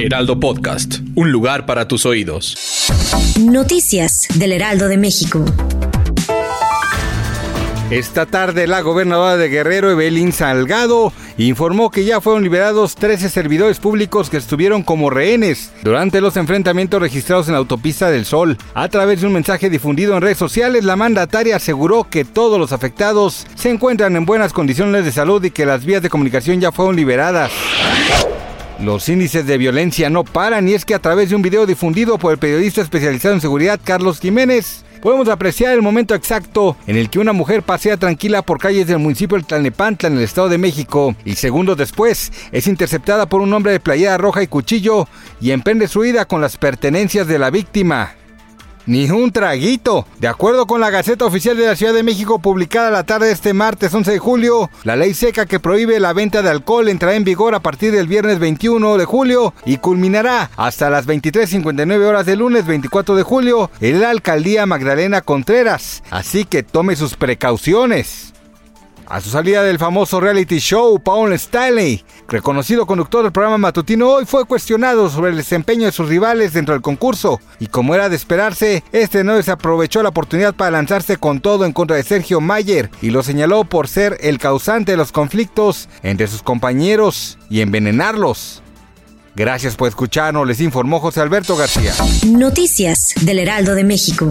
Heraldo Podcast, un lugar para tus oídos. Noticias del Heraldo de México. Esta tarde la gobernadora de Guerrero, Evelyn Salgado, informó que ya fueron liberados 13 servidores públicos que estuvieron como rehenes durante los enfrentamientos registrados en la autopista del Sol. A través de un mensaje difundido en redes sociales, la mandataria aseguró que todos los afectados se encuentran en buenas condiciones de salud y que las vías de comunicación ya fueron liberadas. Los índices de violencia no paran y es que a través de un video difundido por el periodista especializado en seguridad Carlos Jiménez, podemos apreciar el momento exacto en el que una mujer pasea tranquila por calles del municipio de Tlalnepantla en el Estado de México y segundos después es interceptada por un hombre de playera roja y cuchillo y emprende su huida con las pertenencias de la víctima ni un traguito. De acuerdo con la Gaceta Oficial de la Ciudad de México publicada la tarde de este martes 11 de julio, la ley seca que prohíbe la venta de alcohol entrará en vigor a partir del viernes 21 de julio y culminará hasta las 23.59 horas del lunes 24 de julio en la alcaldía Magdalena Contreras. Así que tome sus precauciones. A su salida del famoso reality show, Paul Stanley, reconocido conductor del programa matutino, hoy fue cuestionado sobre el desempeño de sus rivales dentro del concurso. Y como era de esperarse, este no desaprovechó la oportunidad para lanzarse con todo en contra de Sergio Mayer y lo señaló por ser el causante de los conflictos entre sus compañeros y envenenarlos. Gracias por escucharnos, les informó José Alberto García. Noticias del Heraldo de México.